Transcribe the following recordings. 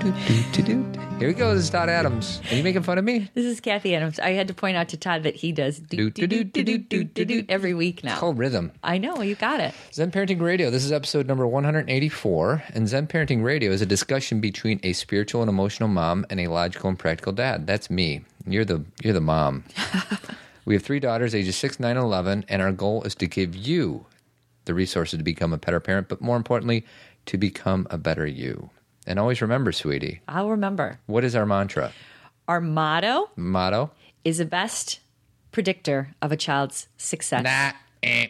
Here we go. This is Todd Adams. Are you making fun of me? This is Cathy Adams. I had to point out to Todd that he does do do do do do do do do every week now. It's called rhythm. I know you got it. Zen Parenting Radio. This is episode number 184. And Zen Parenting Radio is a discussion between a spiritual and emotional mom and a logical and practical dad. That's me. You're the you're the mom. we have three daughters, ages 6, 9, and 11, and our goal is to give you the resources to become a better parent, but more importantly, to become a better you. And always remember, sweetie, I'll remember. what is our mantra? Our motto Motto? is the best predictor of a child's success. Nah. eh.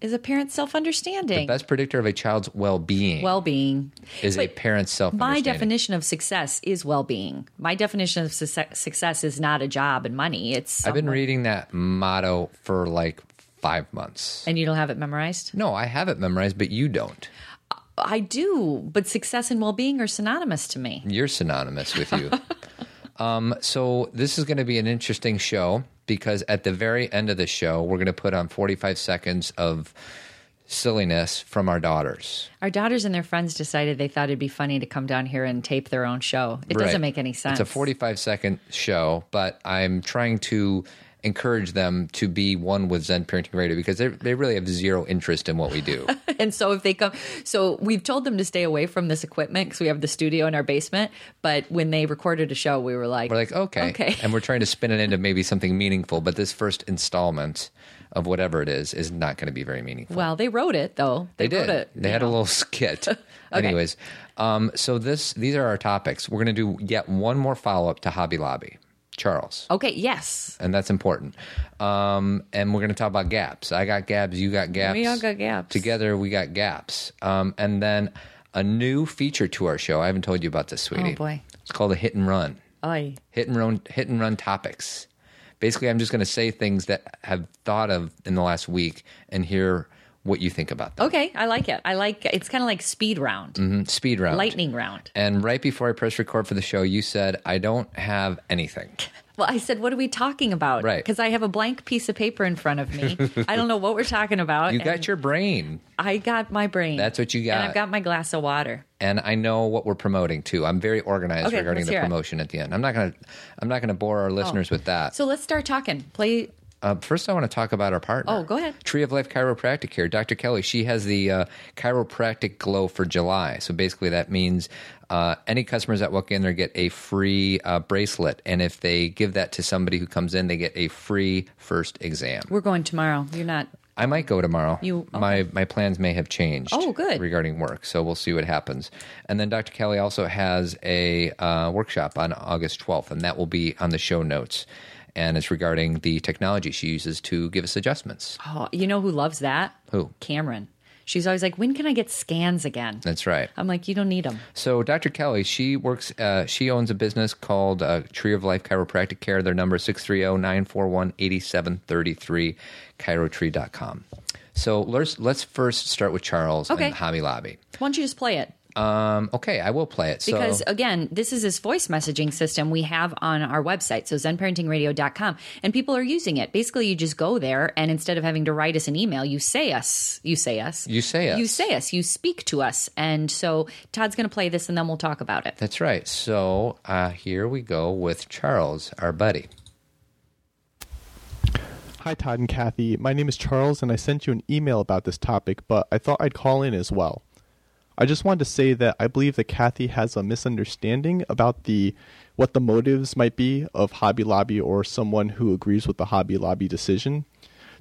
Is a parent's self-understanding, The Best predictor of a child's well-being well-being. is a parent's self My definition of success is well-being. My definition of success, success is not a job and money. It's I've been reading that motto for like five months. and you don't have it memorized. No, I have it memorized, but you don't. I do, but success and well-being are synonymous to me. You're synonymous with you. um, so this is going to be an interesting show because at the very end of the show, we're going to put on 45 seconds of silliness from our daughters. Our daughters and their friends decided they thought it'd be funny to come down here and tape their own show. It Right. doesn't make any sense. It's a 45 second show, but I'm trying to encourage them to be one with Zen Parenting Radio because they they really have zero interest in what we do. and so if they come, so we've told them to stay away from this equipment because we have the studio in our basement. But when they recorded a show, we were like, We're like, okay. Okay. And we're trying to spin it into maybe something meaningful, but this first installment of whatever it is is not going to be very meaningful. well, they wrote it though. They, wrote did. It, they had a little skit. Anyways, um, so this these are our topics. We're going to do yet one more follow up to Hobby Lobby, Charles, Okay. Yes. and that's important. Um, and we're going to talk about gaps. I got gaps. You got gaps. We all got gaps. Together, we got gaps. Um, and then a new feature to our show. I haven't told you about this, sweetie. Oh, boy. It's called a hit and run. I. hit and run hit and run topics. Basically, I'm just going to say things that I've thought of in the last week and hear what you think about them. Okay. I like it. I like. It's kind of like speed round, Mhm. Speed round. lightning round. And right before I press record for the show, you said I don't have anything. Well, I said, what are we talking about? Right. Because I have a blank piece of paper in front of me. I don't know what we're talking about. You got your brain, I got my brain. That's what you got. And I've got my glass of water. and I know what we're promoting too. I'm very organized Okay, regarding the hear it. promotion at the end. I'm not gonna I'm not gonna bore our listeners with that. So let's start talking. Play. Uh, first, I want to talk about our partner. Oh, go ahead. Tree of Life Chiropractic Care. Dr. Kelly, she has the uh, chiropractic glow for July. So basically, that means uh, any customers that walk in there get a free uh, bracelet. And if they give that to somebody who comes in, they get a free first exam. We're going tomorrow. You're not. I might go tomorrow. You- my my plans may have changed. Oh, good. regarding work. So we'll see what happens. And then Dr. Kelly also has a uh, workshop on August 12th, and that will be on the show notes. And it's regarding the technology she uses to give us adjustments. Oh, you know who loves that? Who? Cameron. She's always like, when can I get scans again? That's right. I'm like, you don't need them. So Dr. Kelly, she works. Uh, she owns a business called uh, Tree of Life Chiropractic Care. Their number is 630-941-8733, chirotree.com. So let's let's first start with Charles Okay. and Hobby Lobby. Why don't you just play it? Um, okay, I will play it. So, Because again, this is this voice messaging system we have on our website, so zenparentingradio.com, and people are using it. Basically, you just go there and instead of having to write us an email, you say us, you say us, You say us. you say us, you speak to us. And so Todd's going to play this and then we'll talk about it. that's right. So uh, here we go with Charles, our buddy. Hi, Todd and Cathy. My name is Charles, and I sent you an email about this topic, but I thought I'd call in as well. I just wanted to say that I believe that Cathy has a misunderstanding about the what the motives might be of Hobby Lobby or someone who agrees with the Hobby Lobby decision.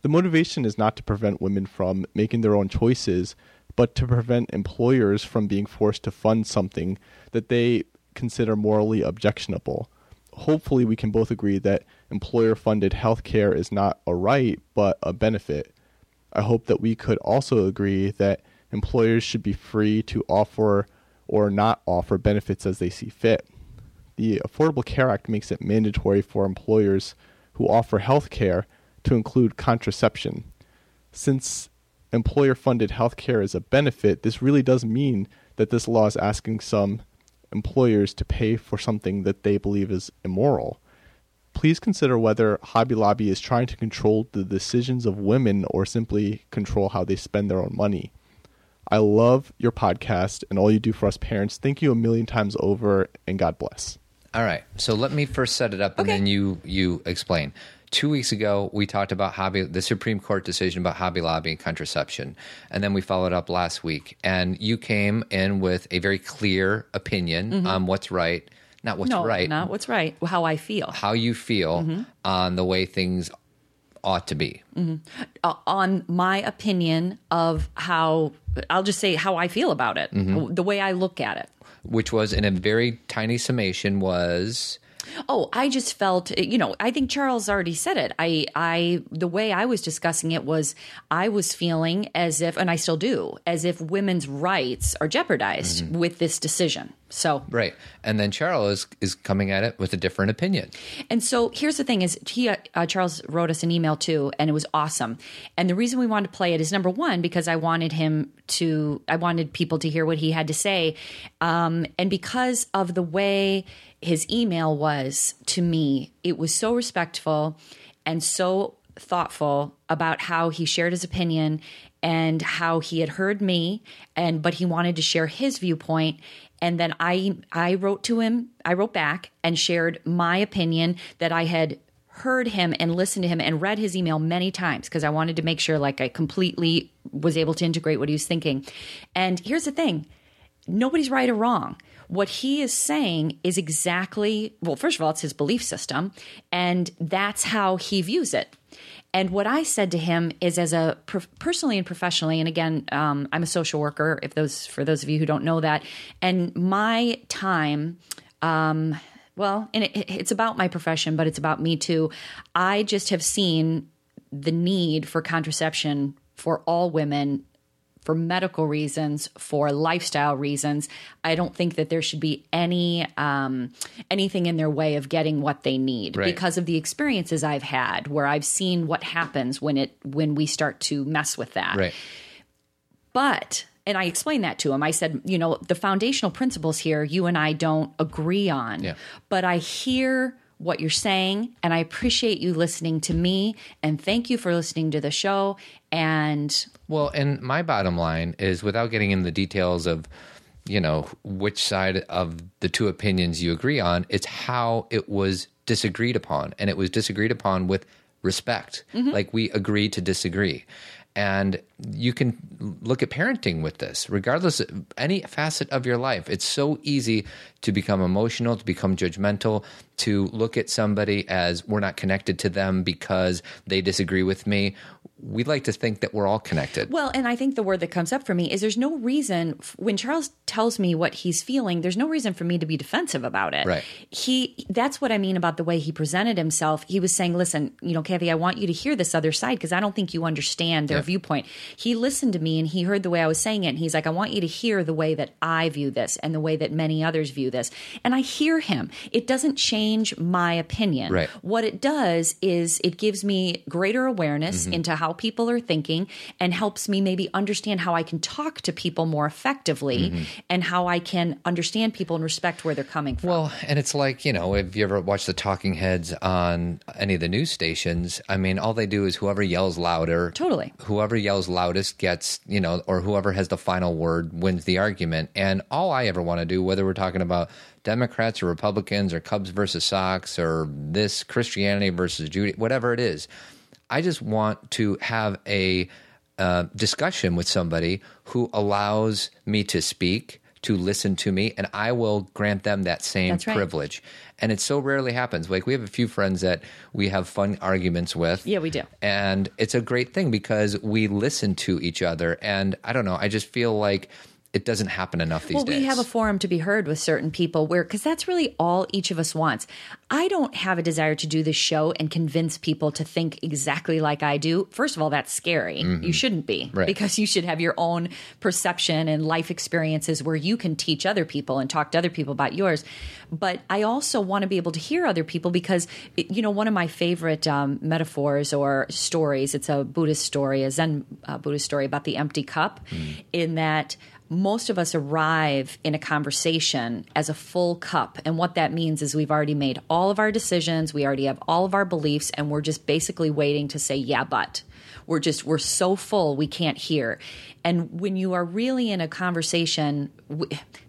The motivation is not to prevent women from making their own choices, but to prevent employers from being forced to fund something that they consider morally objectionable. Hopefully, we can both agree that employer funded healthcare is not a right, but a benefit. I hope that we could also agree that employers should be free to offer or not offer benefits as they see fit. The Affordable Care Act makes it mandatory for employers who offer health care to include contraception. Since employer funded health care is a benefit, this really does mean that this law is asking some employers to pay for something that they believe is immoral. Please consider whether Hobby Lobby is trying to control the decisions of women or simply control how they spend their own money. I love your podcast and all you do for us parents. Thank you a million times over, and God bless. All right. So let me first set it up, and Okay. then you you explain. Two weeks ago, we talked about Hobby, the Supreme Court decision about Hobby Lobby and contraception, and then we followed up last week. And you came in with a very clear opinion on what's right, not what's Mm-hmm. no, right, not what's right. How I feel how you feel Mm-hmm. on the way things ought to be. uh, on my opinion of how I'll just say how I feel about it, Mm-hmm. the way I look at it. Which was in a very tiny summation was Oh, I just felt, you know, I think Charles already said it. I, I, the way I was discussing it was I was feeling as if, and I still do, as if women's rights are jeopardized Mm-hmm. with this decision. So, right, and then Charles is is coming at it with a different opinion. and so here's the thing: is he, uh, Charles wrote us an email too, and it was awesome. And the reason we wanted to play it is number one because I wanted him to, I wanted people to hear what he had to say, um, and because of the way his email was to me, it was so respectful and so thoughtful about how he shared his opinion and how he had heard me and but he wanted to share his viewpoint and then I I wrote to him I wrote back and shared my opinion that I had heard him and listened to him and read his email many times because I wanted to make sure like I completely was able to integrate what he was thinking. And here's the thing nobody's right or wrong. What he is saying is exactly, well, first of all, it's his belief system, and that's how he views it. And what I said to him is, as a personally and professionally, and again, um, I'm a social worker. If those, for those of you who don't know that, and my time, um, well, and it, it's about my profession, but it's about me too. I just have seen the need for contraception for all women for medical reasons, for lifestyle reasons. I don't think that there should be any um, anything in their way of getting what they need Right. because of the experiences I've had where I've seen what happens when it when we start to mess with that. Right. But and I explained that to him. I said, you know, the foundational principles here you and I don't agree on. Yeah. But I hear what you're saying and I appreciate you listening to me and thank you for listening to the show and Well, and my bottom line is without getting in the details of, you know, which side of the two opinions you agree on, it's how it was disagreed upon. And it was disagreed upon with respect. Mm-hmm. Like we agree to disagree. And you can look at parenting with this, regardless of any facet of your life. It's so easy to become emotional, to become judgmental, to look at somebody as we're not connected to them because they disagree with me. We like to think that we're all connected. Well, and I think the word that comes up for me is there's no reason when Charles tells me what he's feeling, there's no reason for me to be defensive about it. Right. He that's what I mean about the way he presented himself. He was saying, "Listen, you know, Cathy, I want you to hear this other side because I don't think you understand their Yeah. viewpoint." He listened to me and he heard the way I was saying it, and he's like, "I want you to hear the way that I view this and the way that many others view this." And I hear him. It doesn't change my opinion. Right. What it does is it gives me greater awareness Mm-hmm. into how people are thinking and helps me maybe understand how I can talk to people more effectively Mm-hmm. and how I can understand people and respect where they're coming from. Well, and it's like, you know, if you ever watch the talking heads on any of the news stations, I mean, all they do is whoever yells louder. Totally. Whoever yells loudest gets, you know, or whoever has the final word wins the argument. And all I ever want to do, whether we're talking about Democrats or Republicans or Cubs versus Sox or this Christianity versus Judy, whatever it is, I just want to have a uh, discussion with somebody who allows me to speak, to listen to me, and I will grant them that same right. privilege. And it so rarely happens. Like we have a few friends that we have fun arguments with. Yeah, we do. And it's a great thing because we listen to each other. And I don't know, I just feel like it doesn't happen enough these well, days. Well, we have a forum to be heard with certain people where, because that's really all each of us wants. I don't have a desire to do this show and convince people to think exactly like I do. First of all, that's scary. You shouldn't be Mm-hmm. Right. because you should have your own perception and life experiences where you can teach other people and talk to other people about yours. But I also want to be able to hear other people because, you know, one of my favorite um, metaphors or stories, it's a Buddhist story, a Zen uh, Buddhist story about the empty cup, in that most of us arrive in a conversation as a full cup. And what that means is we've already made all of our decisions, we already have all of our beliefs, and we're just basically waiting to say, yeah, but. We're just we're so full we can't hear. And when you are really in a conversation,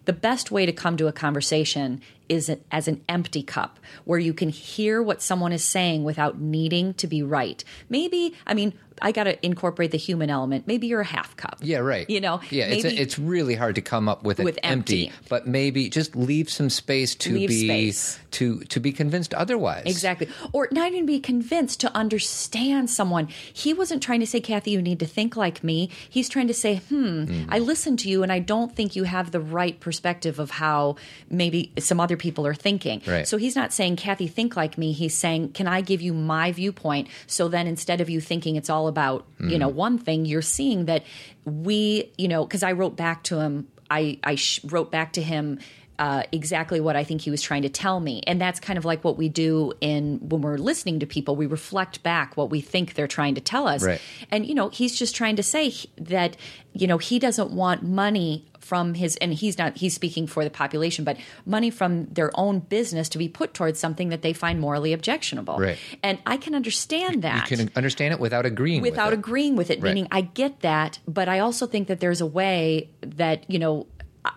the best way to come to a conversation is as an empty cup where you can hear what someone is saying without needing to be right. Maybe, I mean, I got to incorporate the human element. Maybe you're a half cup. Yeah, right. You know, yeah, it's maybe- it's really hard to come up with an With empty. but maybe just leave some space to Leave be space. to to be convinced otherwise. Exactly. Or not even be convinced to understand someone. He wasn't trying to say, Cathy, you need to think like me. He's trying to say, hmm, Mm-hmm. I listened to you and I don't think you have the right perspective of how maybe some other people are thinking. Right. So he's not saying, Cathy, think like me. He's saying, can I give you my viewpoint? So then instead of you thinking it's all about, you know, one thing, you're seeing that we, you know, because I wrote back to him, I, I sh- wrote back to him uh, exactly what I think he was trying to tell me. And that's kind of like what we do in when we're listening to people. We reflect back what we think they're trying to tell us. Right. And you know, he's just trying to say that you know he doesn't want money from his and he's not he's speaking for the population but money from their own business to be put towards something that they find morally objectionable Right. and i can understand that You can understand it without agreeing without with it. agreeing with it Right. meaning i get that but i also think that there's a way that you know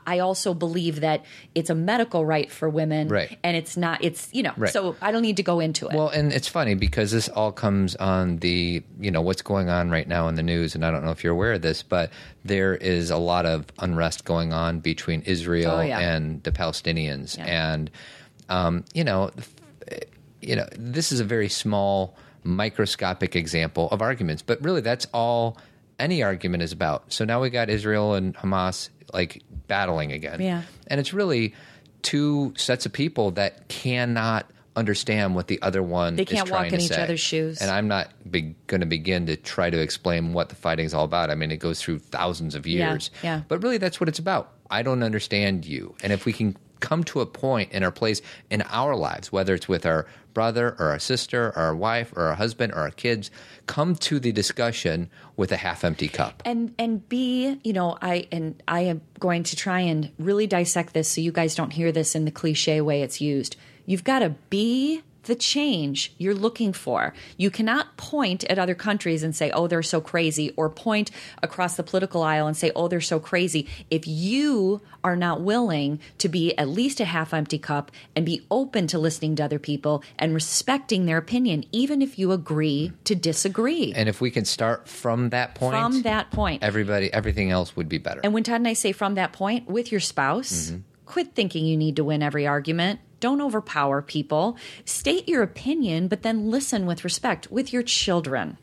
I also believe that it's a medical right for women, Right. And it's not. It's you know. Right. So I don't need to go into it. Well, and it's funny because this all comes on the, you know, what's going on right now in the news. And I don't know if you're aware of this, but there is a lot of unrest going on between Israel Oh, yeah. and the Palestinians. Yeah. And, um, you know, you know, this is a very small, microscopic example of arguments, but really that's all any argument is about. So now we got Israel and Hamas like battling again. Yeah. And it's really two sets of people that cannot understand what the other one They is can't walk in each say. other's shoes. And I'm not be- going to begin to try to explain what the fighting is all about. I mean, it goes through thousands of Yeah, years. yeah. But really, that's what it's about. I don't understand you. And if we can come to a point in our place in our lives, whether it's with our brother or a sister or a wife or a husband or our kids, come to the discussion with a half empty cup. and and b you know i and i am going to try and really dissect this so you guys don't hear this in the cliche way it's used you've got to be the change you're looking for you cannot point at other countries and say oh they're so crazy or point across the political aisle and say oh they're so crazy if you are not willing to be at least a half empty cup and be open to listening to other people and respecting their opinion even if you agree to disagree And if we can start from that point, from that point everybody, everything else would be better. and when Todd and I say from that point with your spouse, Mm-hmm. quit thinking you need to win every argument. Don't overpower people. State your opinion, but then listen with respect with your children.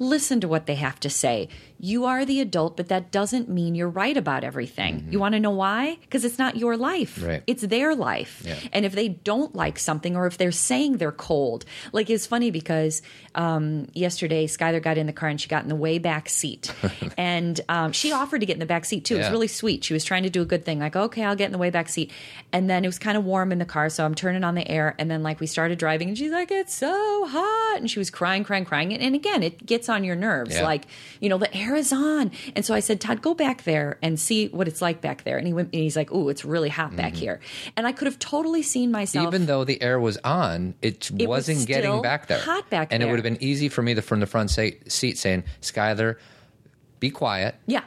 Listen to what they have to say. You are the adult, but that doesn't mean you're right about everything. You want to know why? Because it's not your life. Mm-hmm. Right. It's their life. Yeah. And if they don't like something or if they're saying they're cold, like it's funny because um, yesterday Skylar got in the car and she got in the way back seat. and um, she offered to get in the back seat too. It was really sweet. She was trying to do a good thing, like, okay, I'll get in the way back seat. And then it was kind of warm in the car. So I'm turning on the air. And then, like, we started driving and she's like, it's so hot. And she was crying, crying, crying. And, and again, it gets on your nerves. Yeah. Like, you know, the air is on. And so I said, Todd, go back there and see what it's like back there. And he went, and he's like, ooh, it's really hot back here. And I could have totally seen myself. Mm-hmm. Even though the air was on, it, It was wasn't getting back there. hot back and it would have been easy for me to, from the front sa- seat saying, Skylar, be quiet. yeah.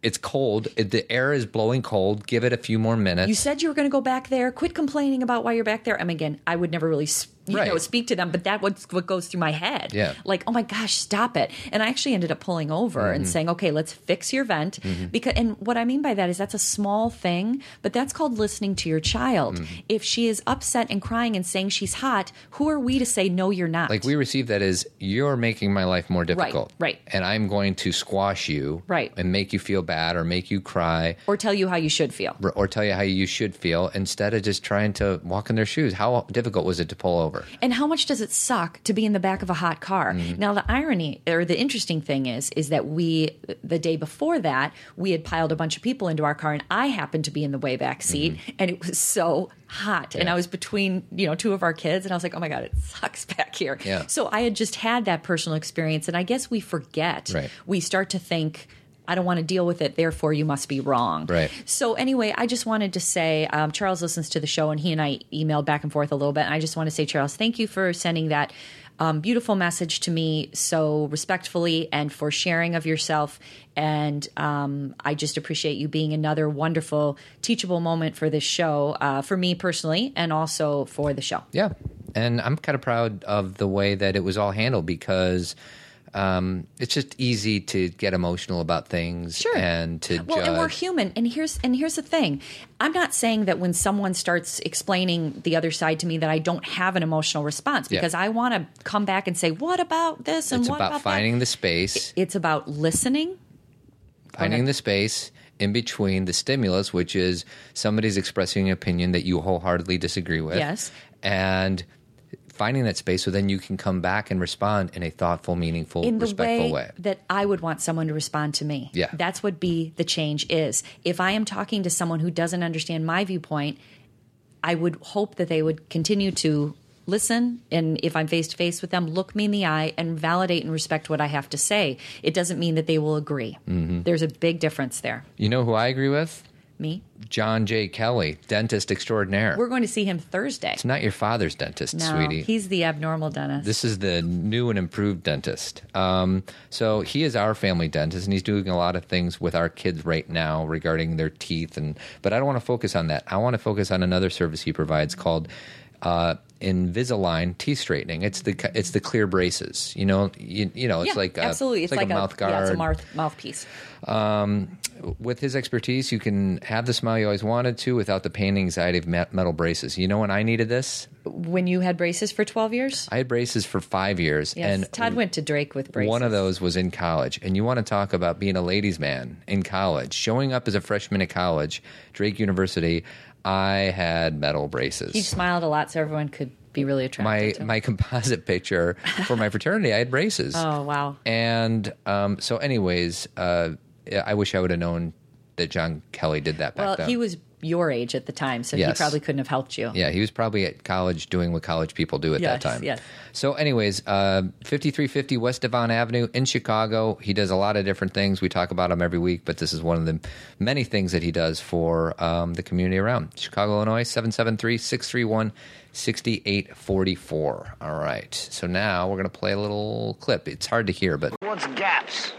It's cold. The air is blowing cold. Give it a few more minutes. You said you were going to go back there. Quit complaining about why you're back there. I mean, again, I would never really s- you Right. know speak to them, but that what's what goes through my head. Yeah. like oh my gosh, stop it! And I actually ended up pulling over Mm-hmm. and saying, okay, let's fix your vent because. And what I mean by that is that's a small thing, but that's called listening to your child. Mm-hmm. If she is upset and crying and saying she's hot, who are we to say no, you're not? like we receive that as you're making my life more difficult. right. And I'm going to squash you. Right. And make you feel bad or make you cry or tell you how you should feel. or, or tell you how you should feel instead of just trying to walk in their shoes. How difficult was it to pull over? And how much does it suck to be in the back of a hot car? Mm-hmm. Now, the irony or the interesting thing is, is that we, the day before that, we had piled a bunch of people into our car, and I happened to be in the way back seat, and it was so hot, and Mm-hmm. I was between you know two of our kids, and I was like, oh my god, it sucks back here. Yeah. So I had just had that personal experience, and I guess we forget. Right. We start to think. I don't want to deal with it, therefore you must be wrong. Right. So anyway, I just wanted to say um, Charles listens to the show, and he and I emailed back and forth a little bit. And I just want to say, Charles, thank you for sending that um, beautiful message to me so respectfully and for sharing of yourself. And um, I just appreciate you being another wonderful teachable moment for this show, uh, for me personally, and also for the show. Yeah. And I'm kind of proud of the way that it was all handled because um, it's just easy to get emotional about things Sure. and to well, judge. and we're human. And here's and here's the thing. I'm not saying that when someone starts explaining the other side to me that I don't have an emotional response Yeah. because I want to come back and say, "What about this?" and it's what about, about, finding that? the space, It's about listening. finding the space in between the stimulus, which is somebody's expressing an opinion that you wholeheartedly disagree with. Yes. And finding that space so then you can come back and respond in a thoughtful, meaningful, in the respectful way, way. that I would want someone to respond to me. Yeah. That's what be the change is. If I am talking to someone who doesn't understand my viewpoint, I would hope that they would continue to listen and if I'm face to face with them, look me in the eye and validate and respect what I have to say. It doesn't mean that they will agree. Mm-hmm. There's a big difference there. You know who I agree with? Me? John J. Kelly, dentist extraordinaire. We're going to see him Thursday. it's not your father's dentist, No, sweetie. he's the abnormal dentist. This is the new and improved dentist. Um, so he is our family dentist, and he's doing a lot of things with our kids right now regarding their teeth. And but I don't want to focus on that. I want to focus on another service he provides called uh, Invisalign teeth straightening. It's the it's the clear braces. You know, you, you know, it's yeah, like a, absolutely. It's, like, a mouth guard. Yeah, it's a mouth, mouthpiece. Um, with his expertise, you can have the smile you always wanted to without the pain and anxiety of metal braces. You know when I needed this? When you had braces for 12 years? I had braces for five years, Yes. and Todd went to Drake with braces. One of those was in college. And you want to talk about being a ladies' man in college, showing up as a freshman at college, Drake University. I had metal braces. He smiled a lot so everyone could be really attracted my to him. my composite picture for my fraternity, I had braces. Oh, wow. And um, so, anyways, uh, I wish I would have known that John Kelly did that back Well, then. he was your age at the time, so he probably couldn't have helped you. Yeah, he was probably at college doing what college people do at Yes, that time. yes. So, anyways, uh, 5350 West Devon Avenue in Chicago. He does a lot of different things. We talk about him every week, but this is one of the many things that he does for um, the community around Chicago, Illinois, 773 631 6844. All right. So now we're going to play a little clip. It's hard to hear, but What's gaps?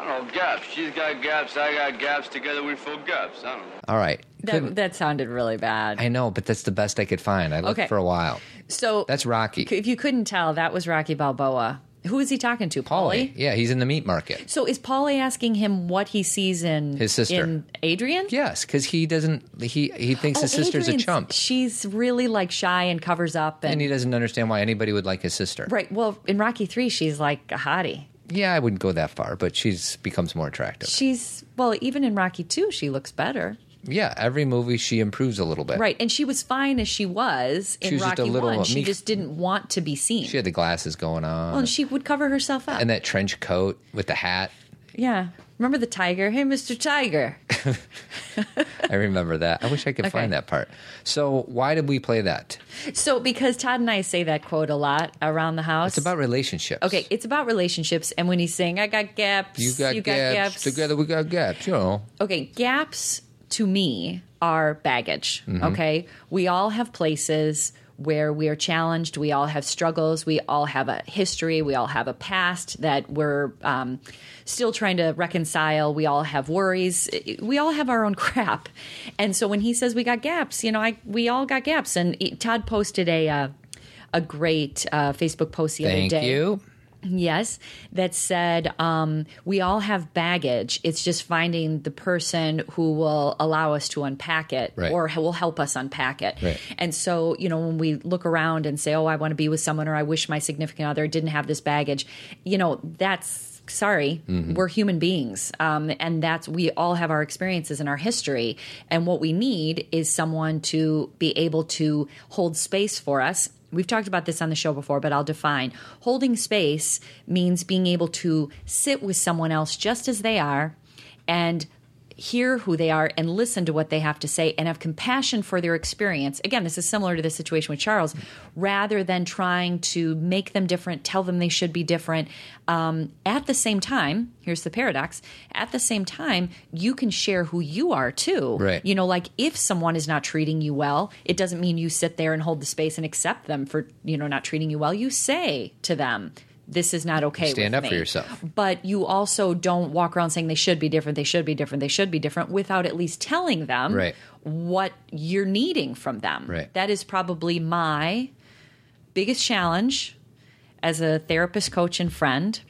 I don't know, gaps. She's got gaps, I got gaps. Together we fill gaps. I don't know. all right. Couldn't- That, that sounded really bad. I know, but that's the best I could find. I looked Okay. for a while. so That's Rocky. if you couldn't tell, that was Rocky Balboa. Who is he talking to? Paulie. Paulie? Yeah, he's in the meat market. So is Paulie asking him what he sees in His sister. in Adrian? Yes, because he doesn't. He he thinks Oh, his sister's Adrian's- a chump, She's really like shy and covers up and, and he doesn't understand why anybody would like his sister. right. Well, in Rocky Three, she's like a hottie. Yeah, I wouldn't go that far, but she's becomes more attractive. She's well, even in Rocky Two, she looks better. Yeah, every movie she improves a little bit. Right, and she was fine as she was in She was Rocky little One. She just didn't want to be seen. She had the glasses going on, well, and she would cover herself up. and that trench coat with the hat. yeah, remember the tiger? Hey, Mister Tiger. I remember that. I wish I could Okay. find that part. So why did we play that? So, because Todd and I say that quote a lot around the house. It's about relationships. okay, it's about relationships, and when he's saying, "I got gaps," You got, you got gaps, Together we got gaps. You know. okay, gaps to me are baggage. Mm-hmm. Okay. We all have places where we are challenged. We all have struggles. We all have a history. We all have a past that we're um, still trying to reconcile. We all have worries. We all have our own crap. And so when he says we got gaps, you know, I we all got gaps. And Todd posted a uh, a great uh, Facebook post the other Thank day. you. Yes, that said, um, we all have baggage. It's just finding the person who will allow us to unpack it Right. or will help us unpack it. Right. And so, you know, when we look around and say, oh, I want to be with someone or I wish my significant other didn't have this baggage, you know, that's sorry, we're human beings. Um, and that's, we all have our experiences and our history. And what we need is someone to be able to hold space for us. We've talked about this on the show before, but I'll define. Holding space means being able to sit with someone else just as they are and hear who they are and listen to what they have to say and have compassion for their experience. Again, this is similar to the situation with Charles, rather than trying to make them different, tell them they should be different. Um, at the same time, here's the paradox at the same time, you can share who you are too. Right. You know, like if someone is not treating you well, it doesn't mean you sit there and hold the space and accept them for, you know, not treating you well. You say to them, this is not okay. Stand up for yourself. But you also don't walk around saying they should be different, they should be different, they should be different without at least telling them Right. what you're needing from them. Right. That is probably my biggest challenge as a therapist, coach, and friend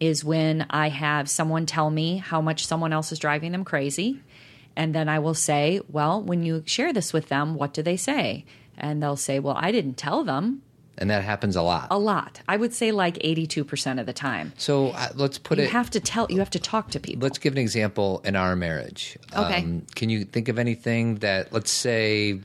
is when I have someone tell me how much someone else is driving them crazy. And then I will say, Well, when you share this with them, what do they say? And they'll say, Well, I didn't tell them. And that happens a lot. A lot. I would say like 82% of the time. So uh, let's put You it. You have to tell, you have to talk to people. let's give an example in our marriage. Um, Okay. can you think of anything that, let's say,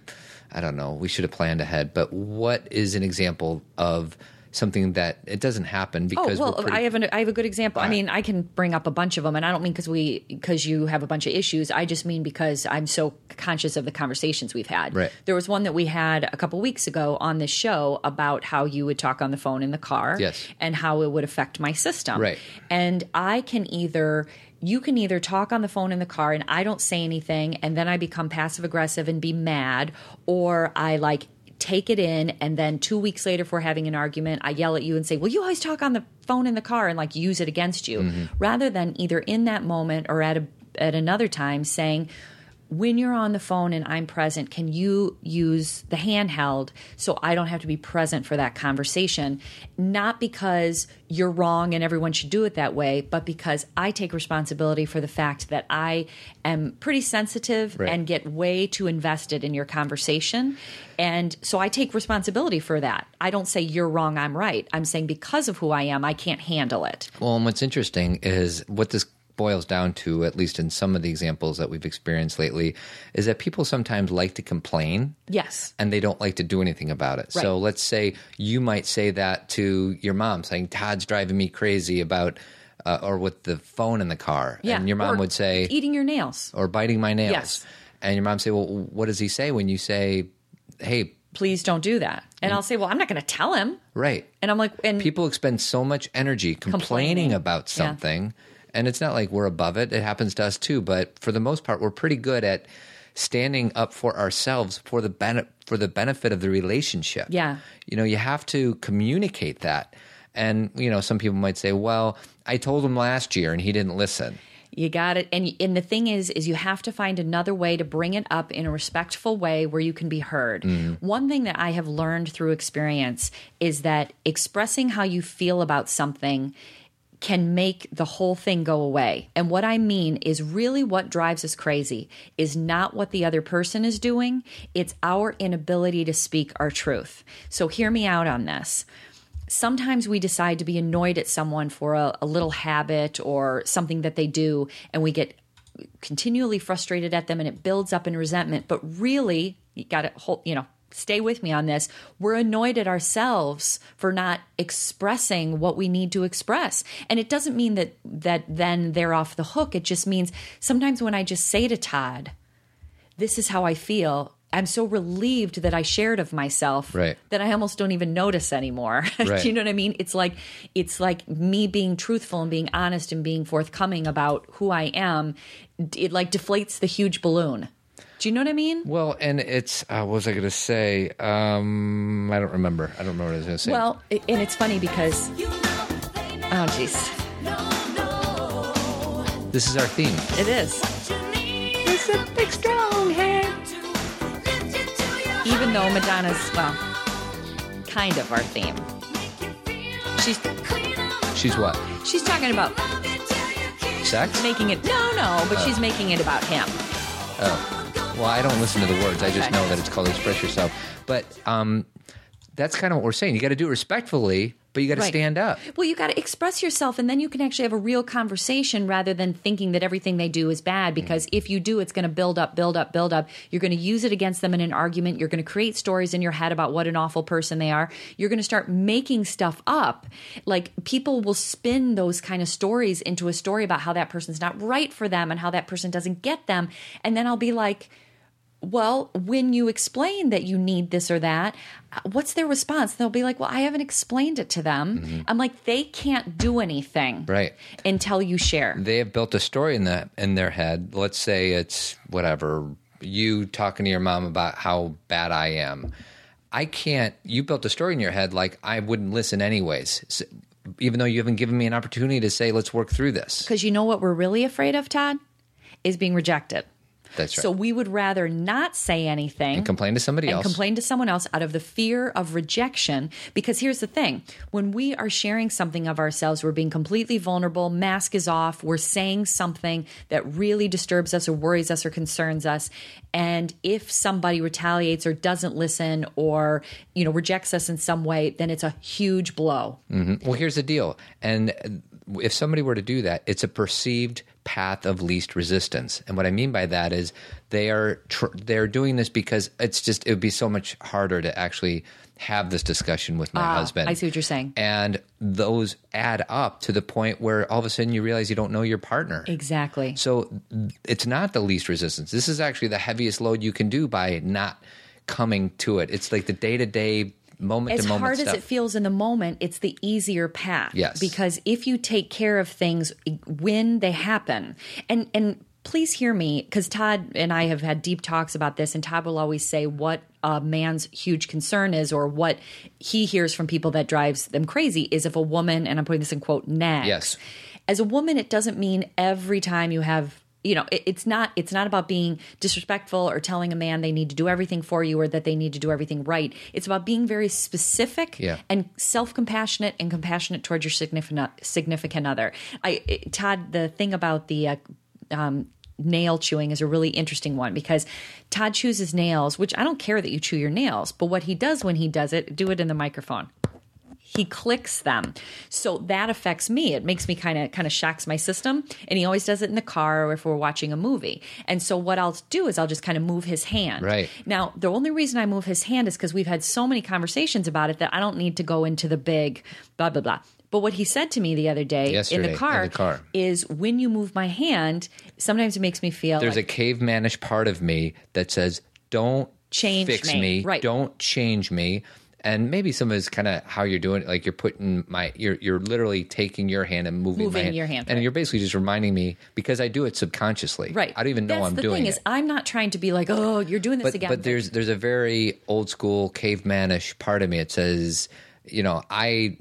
I don't know, we should have planned ahead, but what is an example of something that it doesn't happen because Oh because well, we're pretty, I have an, I have a good example. I mean, I can bring up a bunch of them, and I don't mean because we because you have a bunch of issues. I just mean because I'm so conscious of the conversations we've had. Right. There was one that we had a couple weeks ago on this show about how you would talk on the phone in the car, Yes. and how it would affect my system. Right. And I can either you can either talk on the phone in the car and I don't say anything, and then I become passive aggressive and be mad, or I like take it in and then two weeks later if we're having an argument i yell at you and say well you always talk on the phone in the car and like use it against you mm-hmm. rather than either in that moment or at a at another time saying when you're on the phone and I'm present, can you use the handheld so I don't have to be present for that conversation? Not because you're wrong and everyone should do it that way, but because I take responsibility for the fact that I am pretty sensitive Right. and get way too invested in your conversation. And so I take responsibility for that. I don't say you're wrong, I'm right. I'm saying because of who I am, I can't handle it. Well, and what's interesting is what this boils down to, at least in some of the examples that we've experienced lately, is that people sometimes like to complain Yes. and they don't like to do anything about it. So let's say you might say that to your mom, saying, Todd's driving me crazy about, uh, or with the phone in the car. Yeah. And your mom Or would say, eating your nails. or biting my nails. Yes. And your mom say, well, what does he say when you say, hey, Please don't do that. And I'll say, well, I'm not going to tell him. right. And I'm like, and people expend so much energy complaining, Complaining. about Yeah. And it's not like we're above it it happens to us too but for the most part we're pretty good at standing up for ourselves for the bene- for the benefit of the relationship Yeah. you know you have to communicate that and you know some people might say well i told him last year and he didn't listen You got it. And and the thing is is you have to find another way to bring it up in a respectful way where you can be heard. Mm-hmm. One thing that I have learned through experience is that expressing how you feel about something can make the whole thing go away. And what I mean is really what drives us crazy is not what the other person is doing, it's our inability to speak our truth. So hear me out on this sometimes we decide to be annoyed at someone for a, a little habit or something that they do, and we get continually frustrated at them and it builds up in resentment. But really, you got to hold, you know, stay with me on this. We're annoyed at ourselves for not expressing what we need to express. And it doesn't mean that that then they're off the hook. It just means sometimes when I just say to Todd, this is how I feel. I'm so relieved that I shared of myself Right. that I almost don't even notice anymore. Right. Do you know what I mean? It's like it's like me being truthful and being honest and being forthcoming about who I am. It like deflates the huge balloon. Do you know what I mean? well and it's uh, what was i going to say um i don't remember i don't remember what i was going to say Well, it, and it's funny because oh jeez, this is our theme it is. It's a big strong head. Even though Madonna's well, kind of our theme. She's she's what she's talking about sex making it no no, but she's making it about him. Well, I don't listen to the words. I just know that it's called express yourself. But um, that's kind of what we're saying. You got to do it respectfully, but you got to Right. stand up. Well, you got to express yourself, and then you can actually have a real conversation rather than thinking that everything they do is bad. Because if you do, it's going to build up, build up, build up. You're going to use it against them in an argument. You're going to create stories in your head about what an awful person they are. You're going to start making stuff up. Like people will spin those kind of stories into a story about how that person's not right for them and how that person doesn't get them. And then I'll be like, well, when you explain that you need this or that, uh, what's their response? They'll be like, well, I haven't explained it to them. I'm like, they can't do anything Mm-hmm. Right. until you share. They have built a story in that in their head. Let's say it's whatever you talking to your mom about how bad I am. I can't. You built a story in your head like I wouldn't listen anyways, S even though you haven't given me an opportunity to say let's work through this. Because you know what we're really afraid of, Todd? Is being rejected. That's right. So we would rather not say anything and complain to somebody and else. complain to someone else out of the fear of rejection. Because here's the thing when we are sharing something of ourselves, we're being completely vulnerable, mask is off, we're saying something that really disturbs us or worries us or concerns us. And if somebody retaliates or doesn't listen or, you know, rejects us in some way, then it's a huge blow. Mm-hmm. Well, here's the deal. And if somebody were to do that, it's a perceived path of least resistance. And what I mean by that is they are tr- they're doing this because it's just it would be so much harder to actually have this discussion with my ah, husband. I see what you're saying. And those add up to the point where all of a sudden you realize you don't know your partner. Exactly. So it's not the least resistance. This is actually the heaviest load you can do by not coming to it. It's like the day to day, moment as to moment hard stuff. as it feels in the moment, it's the easier path. Yes. Because if you take care of things when they happen, and and please hear me, because Todd and I have had deep talks about this, and Todd will always say what a man's huge concern is, or what he hears from people that drives them crazy is if a woman, and I'm putting this in quote, nags. Yes. As a woman, it doesn't mean every time you have you know it, it's not it's not about being disrespectful or telling a man they need to do everything for you or that they need to do everything right. It's about being very specific Yeah. and self-compassionate and compassionate towards your significant significant other. I it- todd the thing about the uh, um, nail chewing is a really interesting one because todd chews his nails which i don't care that you chew your nails but what he does when he does it do it in the microphone he clicks them so that affects me it makes me kind of kind of shocks my system and he always does it in the car or if we're watching a movie and so what i'll do is i'll just kind of move his hand Right. now the only reason i move his hand is because we've had so many conversations about it that i don't need to go into the big blah blah blah but what he said to me the other day in the in car, the car. is when you move my hand sometimes it makes me feel There's like, a cavemanish part of me that says, "Don't Change fix me." me, Right. Don't change me." And maybe some of it's kind of how you're doing it. Like you're putting my, you're you're literally taking your hand and moving, Moving hand, your hand, and right. you're basically just reminding me because I do it subconsciously. right I don't even know That's I'm the doing thing it. is i'm not trying to be like oh you're doing this but again but there's there's a very old school cavemanish part of me. It says, you know, I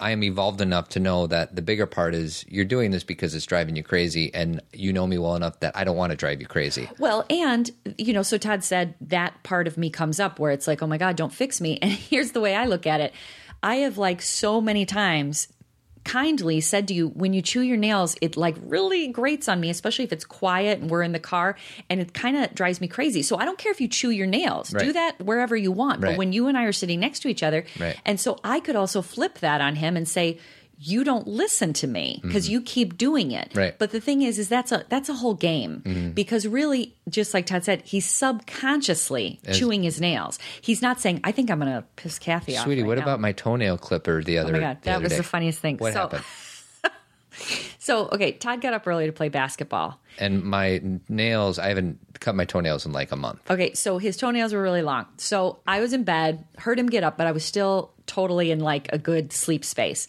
I am evolved enough to know that the bigger part is you're doing this because it's driving you crazy, and you know me well enough that I don't want to drive you crazy. Well, and you know, so Todd said that part of me comes up where it's like, oh my God, don't fix me. And here's the way I look at it. I have like so many times kindly said to you when you chew your nails it like really grates on me especially if it's quiet and we're in the car and it kind of drives me crazy. So i don't care if you chew your nails. Do that wherever you want. But when you and i are sitting next to each other Right. and so i could also flip that on him and say you don't listen to me because you keep doing it Mm-hmm. Right. but the thing is is that's a that's a whole game because really just like todd said he's subconsciously chewing his nails he's not saying i think i'm gonna piss cathy off Sweetie, right what now." about my toenail clipper the other? oh my god that was day? the funniest thing What so happened? so okay todd got up early to play basketball And my nails, I haven't cut my toenails in like a month. Okay, so his toenails were really long. So I was in bed, heard him get up, but I was still totally in like a good sleep space.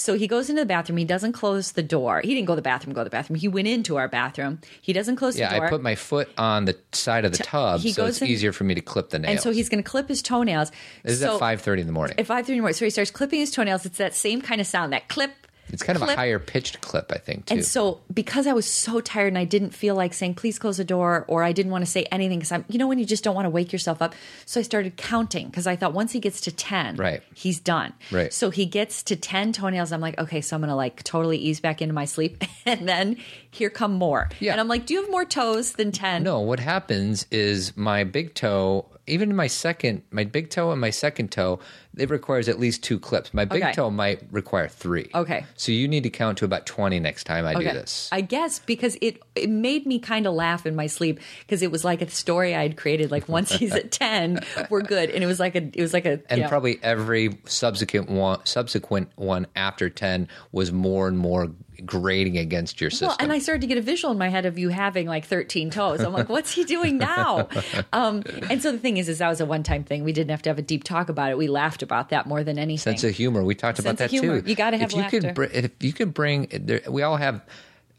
So he goes into the bathroom. He doesn't close the door. He didn't go to the bathroom, go to the bathroom. He went into our bathroom. He doesn't close Yeah, the door. Yeah, I put my foot on the side of the tub, he so goes it's in- easier for me to clip the nails. and so he's going to clip his toenails. This is so, at five thirty in the morning. At 5.30 in the morning. So he starts clipping his toenails. It's that same kind of sound, that clip. It's kind of a higher pitched clip, I think, too. And so, because I was so tired and I didn't feel like saying, please close the door, or I didn't want to say anything because I'm, you know, when you just don't want to wake yourself up. So I started counting because I thought once he gets to 10, Right. he's done. Right. So he gets to 10 toenails. I'm like, okay, so I'm going to like totally ease back into my sleep. And then here come more. Yeah. And I'm like, do you have more toes than 10? No, what happens is my big toe, even my second, my big toe and my second toe, it requires at least two clips. My big Okay. toe might require three. Okay. So you need to count to about 20 next time I do this. I guess because it it made me kind of laugh in my sleep because it was like a story I had created. Like once he's at ten, we're good, and it was like a it was like a and know, probably every subsequent one, subsequent one after 10 was more and more grating against your system. Well, and I started to get a visual in my head of you having like 13 toes. I'm like, what's he doing now? um, and so the thing is, is that was a one time thing. We didn't have to have a deep talk about it. We laughed about that more than anything. sense of humor. We talked about that humor. too. You gotta have if you laughter. Could, br- if you could bring, there, we all have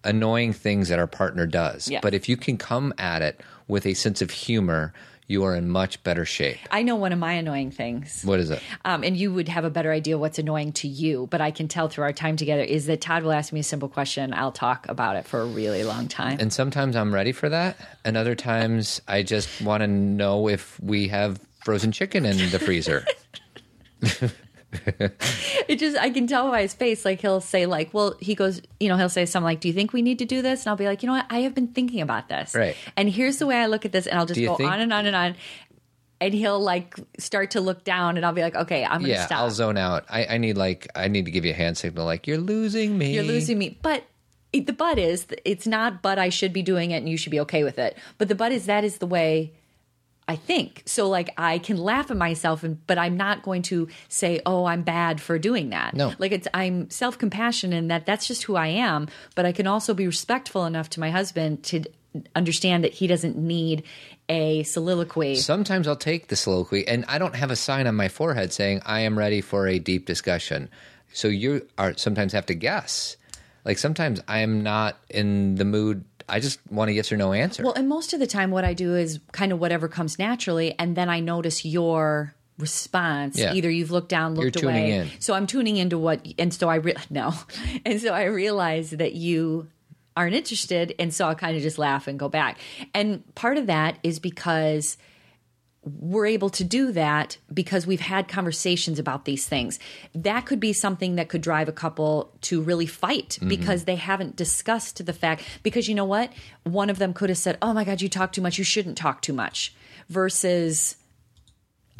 annoying things that our partner does, Yeah. but if you can come at it with a sense of humor, you are in much better shape. I know one of my annoying things. What is it? Um, and you would have a better idea what's annoying to you, but I can tell through our time together is that Todd will ask me a simple question. I'll talk about it for a really long time. And sometimes I'm ready for that, and other times I just want to know if we have frozen chicken in the freezer. it just I can tell by his face. Like he'll say, like, well, he goes, you know, he'll say something like, "Do you think we need to do this?" And I'll be like, you know what, I have been thinking about this, Right. And here's the way I look at this, and I'll just go think- on and on and on. And he'll like start to look down, and I'll be like, okay, I'm gonna yeah, stop. I'll zone out. I, I need like I need to give you a hand signal, like you're losing me. You're losing me. But it, the but is, it's not, but I should be doing it and you should be okay with it. But the but is, that is the way I think. So, like, I can laugh at myself, and but I'm not going to say, oh, I'm bad for doing that. No. Like, it's, I'm self compassion and that that's just who I am. But I can also be respectful enough to my husband to understand that he doesn't need a soliloquy. Sometimes I'll take the soliloquy, and I don't have a sign on my forehead saying I am ready for a deep discussion. So you are sometimes have to guess. Like sometimes I am not in the mood. I just want a yes or no answer. Well, and most of the time, what I do is kind of whatever comes naturally, and then I notice your response. Yeah. Either you've looked down, looked away. in. So I'm tuning into what, and so I re- no, and so I realize that you aren't interested, and so I'll kind of just laugh and go back. And part of that is because we're able to do that because we've had conversations about these things. That could be something that could drive a couple to really fight mm-hmm. because they haven't discussed the fact. Because you know what? One of them could have said, Oh my God, you talk too much. You shouldn't talk too much. Versus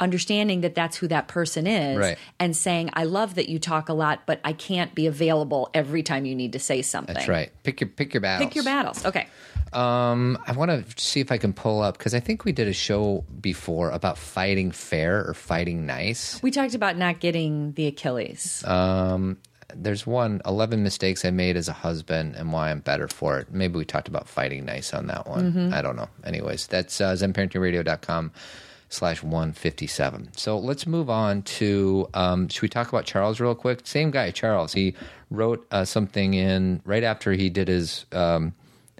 understanding that that's who that person is Right. and saying, I love that you talk a lot, but I can't be available every time you need to say something. That's right. Pick your pick your battles. Pick your battles. Okay. Um, I want to see if I can pull up because I think we did a show before about fighting fair or fighting nice. We talked about not getting the Achilles. Um, there's one 11 mistakes I made as a husband and why I'm better for it. Maybe we talked about fighting nice on that one. Mm-hmm. I don't know. Anyways, that's uh, zenparentingradio.com slash 157. So let's move on to, um, should we talk about Charles real quick? Same guy, Charles. He wrote uh, something in right after he did his, um,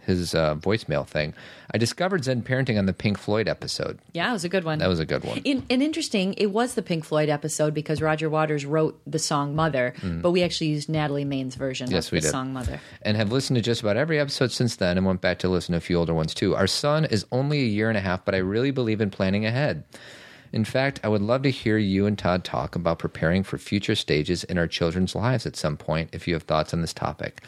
his uh, voicemail thing. I discovered Zen Parenting on the Pink Floyd episode. yeah, it was a good one. That was a good one. In, and interesting, it was the Pink Floyd episode because Roger Waters wrote the song Mother, but we actually used Natalie Maines' version Mm. Yes, of we the did. song Mother. and have listened to just about every episode since then and went back to listen to a few older ones too. Our son is only a year and a half, but I really believe in planning ahead. In fact, I would love to hear you and Todd talk about preparing for future stages in our children's lives at some point if you have thoughts on this topic.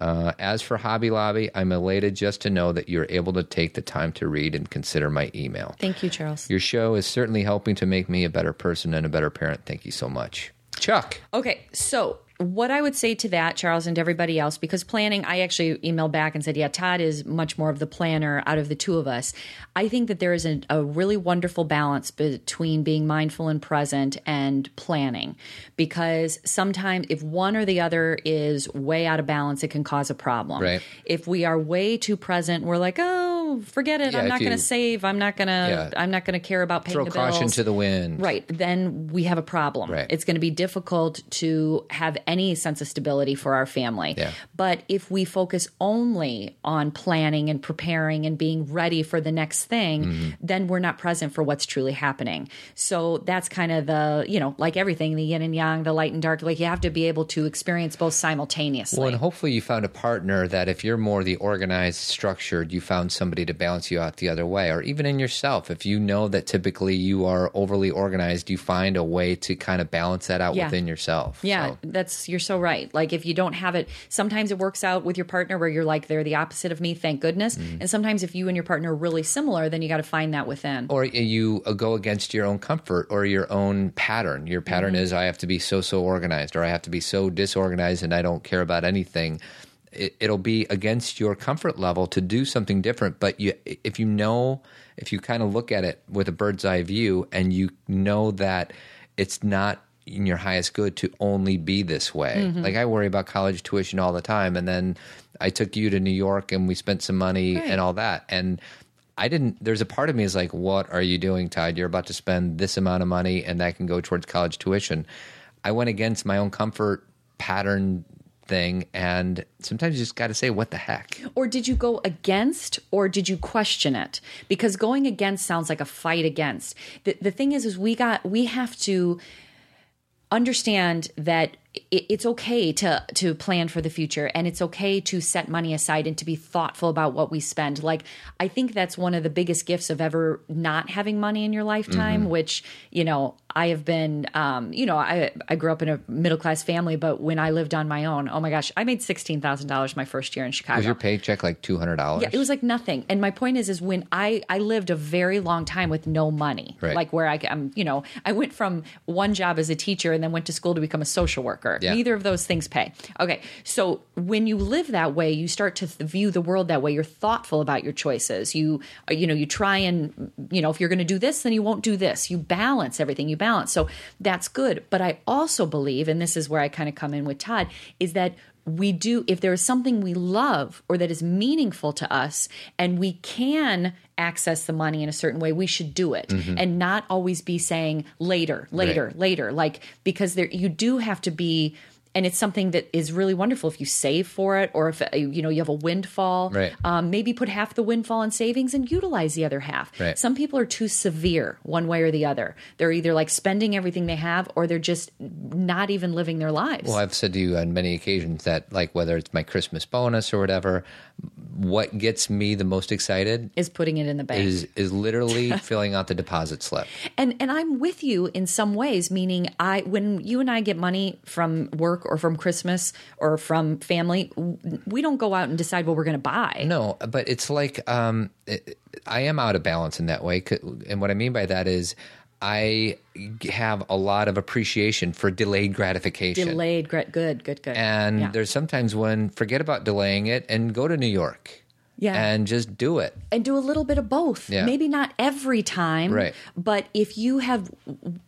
Uh, as for Hobby Lobby, I'm elated just to know that you're able to take the time to read and consider my email. Thank you, Charles. Your show is certainly helping to make me a better person and a better parent. Thank you so much. Chuck. Okay, so what I would say to that, Charles, and to everybody else, because planning, I actually emailed back and said, yeah, Todd is much more of the planner out of the two of us. I think that there is a, a really wonderful balance between being mindful and present and planning, because sometimes if one or the other is way out of balance, it can cause a problem. Right. If we are way too present, we're like, oh, forget it. Yeah, I'm not going to save. I'm not going to. Yeah. I'm not going to care about paying Throw the caution bills. to the wind. Right. Then we have a problem. Right. It's going to be difficult to have any sense of stability for our family. Yeah. But if we focus only on planning and preparing and being ready for the next thing, Mm-hmm. then we're not present for what's truly happening. So that's kind of the, you know, like everything, the yin and yang, the light and dark, like you have to be able to experience both simultaneously. Well, and hopefully you found a partner that if you're more the organized, structured, you found somebody somebody to balance you out the other way, or even in yourself. If you know that typically you are overly organized, you find a way to kind of balance that out Yeah. within yourself. Yeah, So- that's you're so right. Like if you don't have it, sometimes it works out with your partner where you're like they're the opposite of me, thank goodness. Mm-hmm. And sometimes if you and your partner are really similar, then you got to find that within. or you uh, go against your own comfort or your own pattern. Your pattern Mm-hmm. is I have to be so so organized, or I have to be so disorganized, and I don't care about anything. It, it'll be against your comfort level to do something different. But you, if you know, if you kind of look at it with a bird's eye view, and you know that it's not in your highest good to only be this way. Mm-hmm. Like I worry about college tuition all the time, and then I took you to New York, and we spent some money Right. and all that, and I didn't. There's a part of me is like, what are you doing, Todd? You're about to spend this amount of money, and that can go towards college tuition. I went against my own comfort pattern thing, and sometimes you just got to say, what the heck? Or did you go against or did you question it? Because going against sounds like a fight against. The the thing is is we got we have to understand that it's okay to to plan for the future and it's okay to set money aside and to be thoughtful about what we spend like i think that's one of the biggest gifts of ever not having money in your lifetime mm-hmm. which you know i have been um, you know i i grew up in a middle class family but when i lived on my own oh my gosh i made $16000 my first year in chicago Was your paycheck like two hundred dollars? yeah, it was like nothing. And my point is, is when I I lived a very long time with no money, Right. like where I am, you know, I went from one job as a teacher and then went to school to become a social worker. Yeah. Neither of those things pay. Okay, so when you live that way, you start to view the world that way. You're thoughtful about your choices. You you know you try and you know if you're going to do this, then you won't do this. You balance everything. You balance. So that's good. But I also believe, and this is where I kind of come in with Todd, is that we do if there is something we love or that is meaningful to us and we can access the money in a certain way we should do it mm-hmm. and not always be saying later later Right. later like because there you do have to be and it's something that is really wonderful if you save for it or if uh, you know you have a windfall Right. um, maybe put half the windfall in savings and utilize the other half Right. some people are too severe one way or the other they're either like spending everything they have or they're just not even living their lives Well, I've said to you on many occasions that, like, whether it's my Christmas bonus or whatever, what gets me the most excited is putting it in the bank is is literally filling out the deposit slip. and and I'm with you in some ways meaning I when you and I get money from work or from Christmas or from family we don't go out and decide what we're going to buy No, but it's like um, it, I am out of balance in that way, and what I mean by that is I have a lot of appreciation for delayed gratification. delayed good good good And Yeah. there's sometimes when forget about delaying it and go to New York. Yeah. And just do it. and do a little bit of both. Yeah. Maybe not every time, Right. But if you have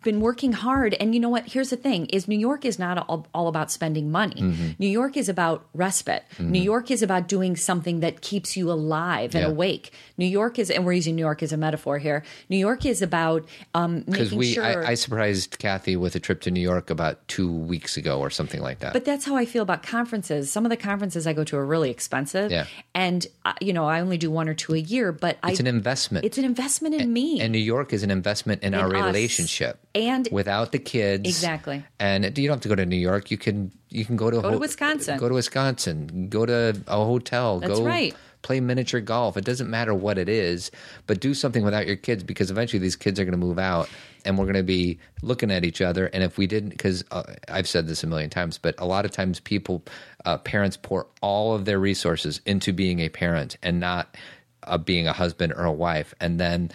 been working hard, and you know what? Here's the thing: is New York is not all, all about spending money. Mm-hmm. New York is about respite. New York is about doing something that keeps you alive and Yeah. awake. New York is, and we're using New York as a metaphor here. New York is about um, making we, sure. I, I surprised Cathy with a trip to New York about two weeks ago or something like that. But that's how I feel about conferences. Some of the conferences I go to are really expensive, Yeah. and you know I only do one or two a year. But it's I, an investment. it's an investment in me. and New York is an investment in, our us. relationship. And- without the kids, Exactly. And you don't have to go to New York. You can you can go to Go to Wisconsin. Go to Wisconsin. Go to a hotel. That's go right. Play miniature golf. It doesn't matter what it is, but do something without your kids because eventually these kids are going to move out, and we're going to be looking at each other. And if we didn't, because uh, I've said this a million times, but a lot of times people, uh, parents pour all of their resources into being a parent and not uh, being a husband or a wife, and then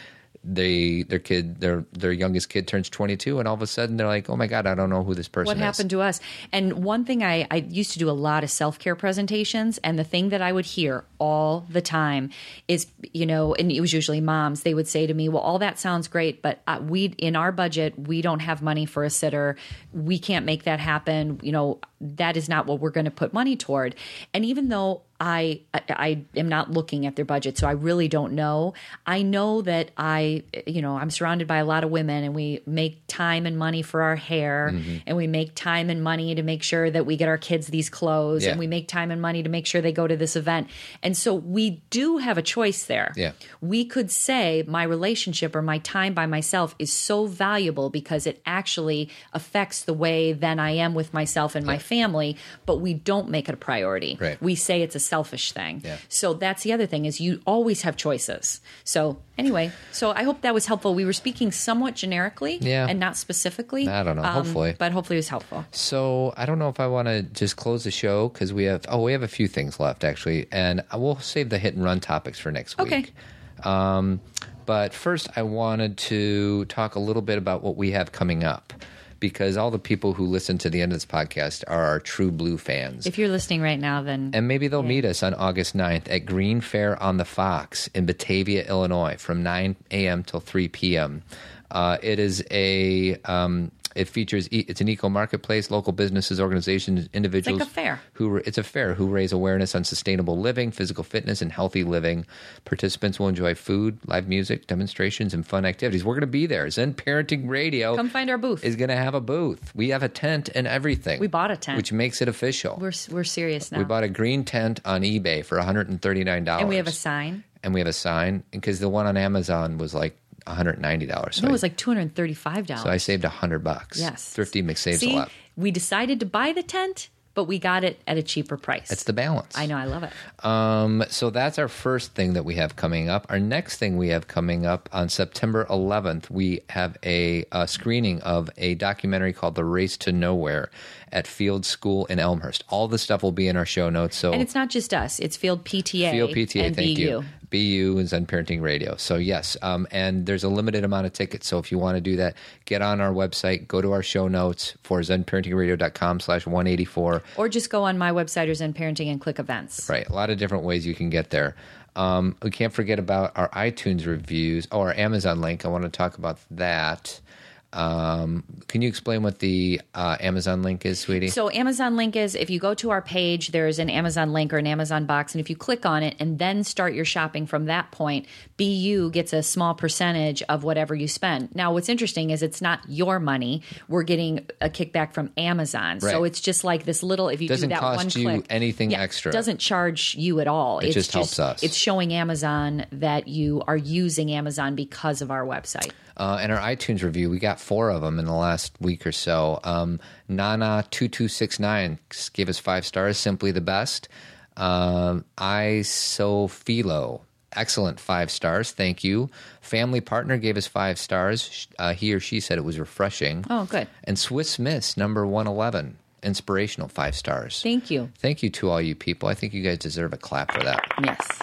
they their kid their their youngest kid turns 22 and all of a sudden they're like oh my god i don't know who this person what is. happened to us? And one thing I, I used to do a lot of self-care presentations and the thing that i would hear all the time is you know and it was usually moms they would say to me well all that sounds great but uh, we in our budget we don't have money for a sitter. We can't make that happen. You know that is not what we're going to put money toward. And even though I, I I am not looking at their budget, so I really don't know. I know that I, you know, I'm surrounded by a lot of women, and we make time and money for our hair, Mm-hmm. and we make time and money to make sure that we get our kids these clothes, Yeah. and we make time and money to make sure they go to this event. And so we do have a choice there. Yeah. We could say my relationship or my time by myself is so valuable because it actually affects the way then I am with myself and my family, but we don't make it a priority. Right. We say it's a selfish thing. Yeah. So that's the other thing is you always have choices. So anyway, so I hope that was helpful. We were speaking somewhat generically Yeah. and not specifically. I don't know. Hopefully. but hopefully it was helpful. So I don't know if I want to just close the show because we have oh we have a few things left actually, and I will save the hit and run topics for next Okay. week. Um, but first, I wanted to talk a little bit about what we have coming up because all the people who listen to the end of this podcast are our true blue fans. If you're listening right now, then and maybe they'll meet us on August 9th at Green Fair on the Fox in Batavia, Illinois, from 9 a.m. till 3 p.m. Uh, it is a um, it features e- it's an eco marketplace, local businesses, organizations, individuals. It's like a fair. Who it's a fair who raise awareness on sustainable living, physical fitness, and healthy living. Participants will enjoy food, live music, demonstrations, and fun activities. We're going to be there. Zen Parenting Radio come find our booth. is going to have a booth. We have a tent and everything. We bought a tent. which makes it official. we're we're serious now. We bought a green tent on eBay for $139. and we have a sign. And we have a sign because the one on Amazon was like $190. So, No, it I, was like two hundred thirty-five dollars. so I saved 100 bucks. Yes. Thrifty McSaves See, a lot. we decided to buy the tent, but we got it at a cheaper price. It's the balance. I know, I love it. Um, so that's our first thing that we have coming up. Our next thing we have coming up on September 11th, we have a, a screening of a documentary called The Race to Nowhere at Field School in Elmhurst. All the stuff will be in our show notes. So And it's not just us; it's Field PTA, Field PTA, and thank BU. you. BU and Zen Parenting Radio. So yes, um, and there's a limited amount of tickets. So if you want to do that, get on our website, go to our show notes for zenparentingradio.com slash 184. Or just go on my website or Zen Parenting and click events. Right, a lot of different ways you can get there. Um, we can't forget about our iTunes reviews. Oh, our Amazon link. I want to talk about that. Um, can you explain what the uh, Amazon link is, sweetie? So Amazon link is if you go to our page, there's an Amazon link or an Amazon box, and if you click on it and then start your shopping from that point, BU gets a small percentage of whatever you spend. Now, what's interesting is it's not your money; we're getting a kickback from Amazon. So it's just like this little. If you Doesn't do that cost one you click, anything Yeah, extra. Doesn't charge you at all. It just helps us. It's showing Amazon that you are using Amazon because of our website. Uh, and our iTunes review, we got four of them in the last week or so. Um, Nana2269 gave us five stars, simply the best. Um, I so Philo, excellent five stars, thank you. Family Partner gave us five stars. Uh, he or she said it was refreshing. Oh, good. And Swiss Miss, number 111, inspirational, five stars. Thank you. Thank you to all you people. I think you guys deserve a clap for that. Yes.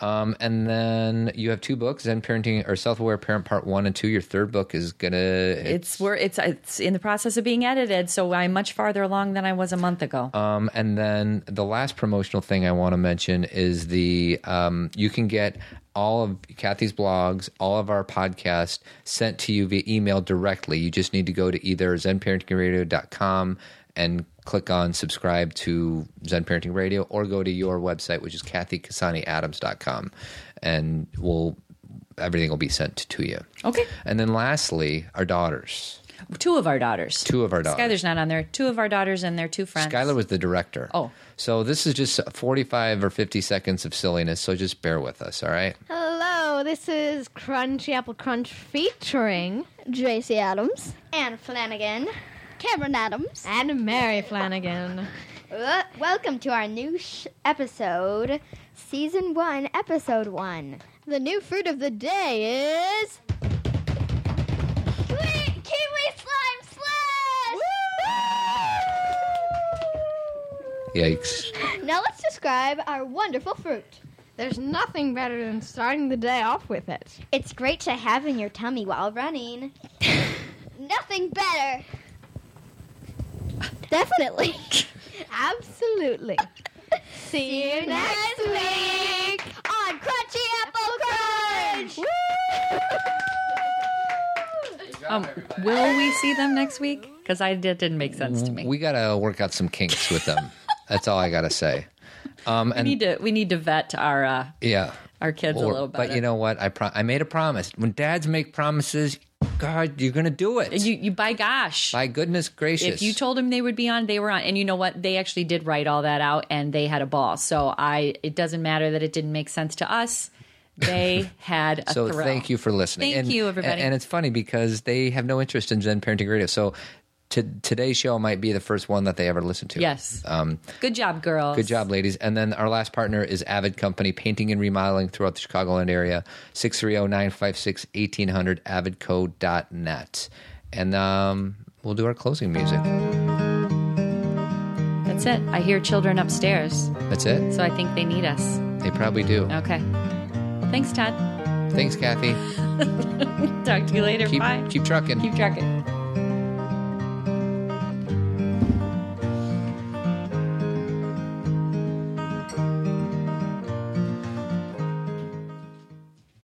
Um, and then you have two books, Zen Parenting or Self Aware Parent Part One and Two. Your third book is gonna. It's we're it's it's in the process of being edited, so I'm much farther along than I was a month ago. Um, and then the last promotional thing I want to mention is the um, you can get all of Cathy's blogs, all of our podcasts sent to you via email directly. You just need to go to either zenparentingradio.com and click on subscribe to Zen Parenting Radio or go to your website, which is cathycassaniadams.com. And we'll everything will be sent to you. Okay. And then lastly, our daughters. Two of our daughters. Two of our daughters. Skylar's not on there. Two of our daughters and their two friends. Skylar was the director. Oh. So this is just 45 or 50 seconds of silliness, so just bear with us, all right? Hello, this is Crunchy Apple Crunch featuring Tracy Adams, and Flanagan Cameron Adams. and Mary Flanagan. Uh, welcome to our new sh- episode, Season 1, Episode 1. The new fruit of the day is Kiwi, Kiwi Slime Slash! Yikes. now let's describe our wonderful fruit. There's nothing better than starting the day off with it. It's great to have in your tummy while running. Nothing better. Definitely. Absolutely. See you Next week on Crunchy Apple Crunch! Um, will we see them next week? Because I did didn't make sense to me. We got to work out some kinks with them. That's all I got to say. Um, We need to we need to vet our uh, yeah. our kids a little better. but you know what? I pro- I made a promise. When dads make promises, God, you're going to do it. You you by gosh. By goodness gracious. if you told them they would be on, they were on. And you know what? They actually did write all that out and they had a ball. So I it doesn't matter that it didn't make sense to us. They had a so thrill. thank you for listening. Thank and, you, everybody. And, it's funny because they have no interest in Zen Parenting Radio. So to, today's show might be the first one that they ever listen to. Yes. Um, Good job, girls. Good job, ladies. And then our last partner is Avid Company, painting and remodeling throughout the Chicagoland area. oh, 630 956 1800, avidco.net. And um, we'll do our closing music. That's it. I hear children upstairs, That's it. so I think they need us. They probably do. Okay. Thanks, Todd. Thanks, Cathy. Talk to you later. Keep, Bye. keep trucking. Keep trucking.